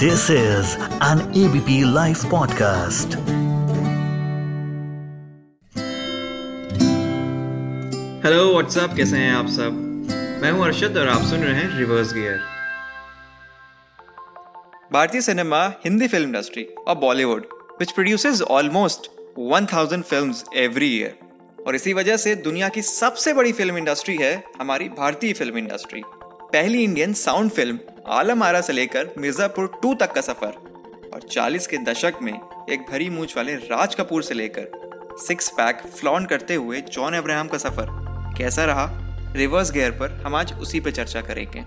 This is an ABP Life podcast. Hello what's up कैसे हैं आप सब? मैं हूँ अर्शद और आप सुन रहे हैं रिवर्स गियर भारतीय सिनेमा हिंदी फ़िल्म इंडस्ट्री और Bollywood which produces almost 1000 films every year और इसी वजह से दुनिया की सबसे बड़ी फ़िल्म इंडस्ट्री है हमारी भारतीय फ़िल्म इंडस्ट्री पहली Indian sound film Alam Ara से लेकर मिर्जापुर टू तक का सफ़र और 40 के दशक में एक भरी मूछ वाले राज कपूर से लेकर सिक्स पैक फ्लॉन करते हुए जॉन अब्राहम का सफ़र कैसा रहा? रिवर्स गेयर पर हम आज उसी पे चर्चा करेंगे।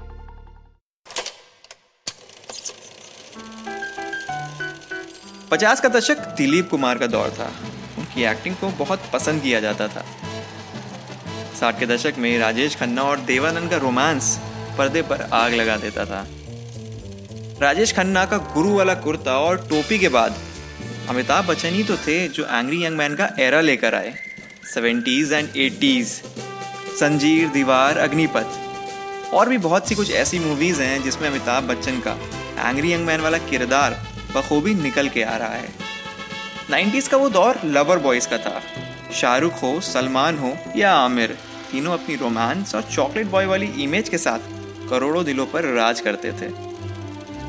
पचास का दशक दिलीप कुमार का दौर था। उनकी एक्टिंग को बहुत पसंद किया जाता था। साठ के दशक में राजेश खन्ना और देवानंद का रोमांस पर्दे पर आग लगा देता था। राजेश खन्ना का गुरु वाला कुर्ता और टोपी के बाद अमिताभ बच्चन ही तो थे जो एंग्री यंग मैन का एरा लेकर आए। सेवेंटीज एंड एटीज संजीर दीवार, अग्निपथ। और भी बहुत सी कुछ ऐसी मूवीज़ हैं जिसमें अमिताभ बच्चन का एंग्री यंग मैन वाला किरदार बखूबी निकल के आ रहा है। 90s का वो दौर लवर बॉयज़ का था। शाहरुख हो, सलमान हो या आमिर, तीनों अपनी रोमांस और चॉकलेट बॉय वाली इमेज के साथ करोड़ों दिलों पर राज करते थे।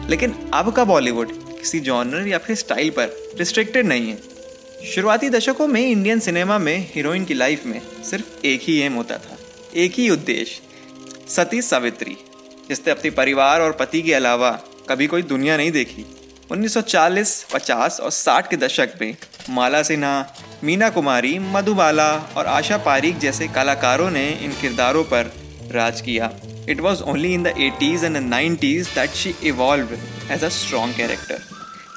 लेकिन अब का बॉलीवुड किसी जॉनर या फिर स्टाइल पर रिस्ट्रिक्टेड नहीं है। शुरुआती दशकों में इंडियन सिनेमा में हीरोइन की लाइफ में सिर्फ़ एक ही एम होता था। एक ही उद्देश्य सती सावित्री जिसने अपने परिवार और पति के अलावा कभी कोई दुनिया नहीं देखी। 1940, 50 और 60 के दशक में माला सिन्हा मीना कुमारी मधुबाला और आशा पारीक जैसे कलाकारों ने इन किरदारों पर राज किया। It was only in the eighties and nineties that she evolve as a strong character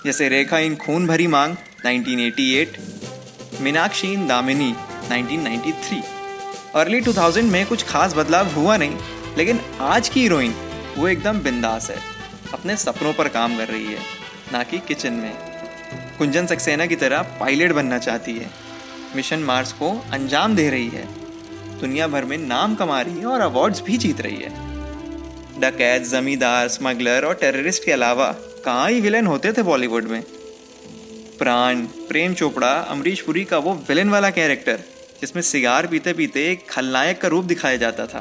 जैसे रेखा इन खून भरी मांग 1988, मीनाक्षी इन दामिनी 1993। अर्ली 2000 में कुछ खास बदलाव हुआ नहीं लेकिन आज की हीरोइन वो एकदम बिंदास है। अपने सपनों पर काम कर रही है ना कि किचन में। कुंजन सक्सेना की तरह पायलट बनना चाहती है। मिशन मार्स को अंजाम दे रही है। दुनिया भर में नाम कमा रही है और अवार्ड्स भी जीत रही है। डकैत, जमींदार, स्मगलर और टेररिस्ट के अलावा कहाँ ही विलेन होते थे बॉलीवुड में? प्राण, प्रेम चोपड़ा, अमरीश पुरी का वो विलेन वाला कैरेक्टर जिसमें सिगार पीते पीते एक खलनायक का रूप दिखाया जाता था।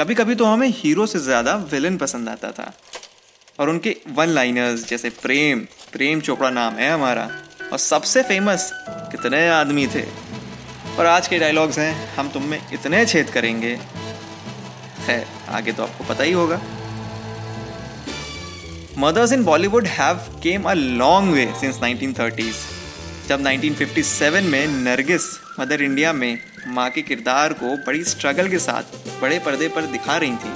कभी कभी तो हमें हीरो से ज़्यादा विलेन पसंद आता था। और उनके वन लाइनर्स जैसे प्रेम प्रेम चोपड़ा नाम है हमारा, और सबसे फ़ेमस कितने आदमी थे। और आज के डायलॉग्स हैं, हम तुम में इतने छेद करेंगे। खैर आगे तो आपको पता ही होगा। Mothers in Bollywood have came a long way since 1930s जब 1957 में नरगिस मदर इंडिया में माँ के किरदार को बड़ी स्ट्रगल के साथ बड़े पर्दे पर दिखा रही थी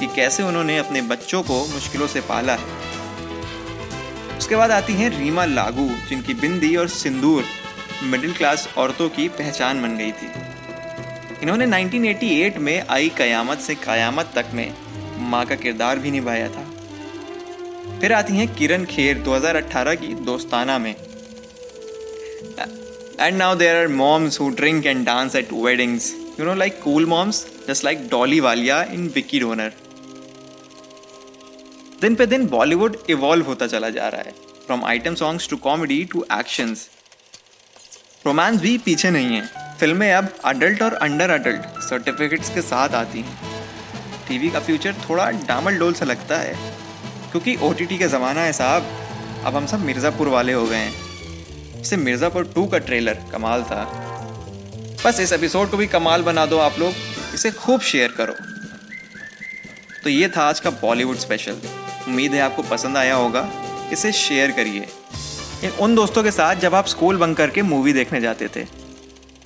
कि कैसे उन्होंने अपने बच्चों को मुश्किलों से पाला। है उसके बाद आती हैं रीमा लागू, जिनकी बिंदी और सिंदूर मिडिल क्लास औरतों की पहचान बन गई थी। इन्होंने 1988 में आई कयामत से कयामत तक में माँ का किरदार भी निभाया था। फिर आती हैं किरण खेर 2018 की दोस्ताना में। And now there are moms who drink and dance at weddings you know like cool moms just like Dolly Walia in Vicky Donor दिन पे दिन बॉलीवुड इवॉल्व होता चला जा रहा है from item songs to comedy to actions romance भी पीछे नहीं है। फ़िल्में अब अडल्ट और अंडर अडल्ट सर्टिफिकेट्स के साथ आती हैं। टीवी का फ्यूचर थोड़ा डामल डोल सा लगता है। क्योंकि ओटीटी का ज़माना है साहब। अब हम सब मिर्ज़ापुर वाले हो गए हैं। इससे मिर्ज़ापुर टू का ट्रेलर कमाल था। बस इस एपिसोड को भी कमाल बना दो आप लोग। इसे खूब शेयर करो। तो ये था आज का बॉलीवुड स्पेशल उम्मीद है आपको पसंद आया होगा। इसे शेयर करिए। उन दोस्तों के साथ जब आप स्कूल बंक करके मूवी देखने जाते थे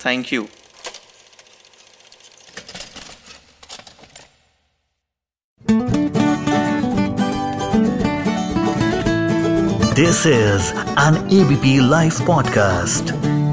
thank you this is an ABP live podcast.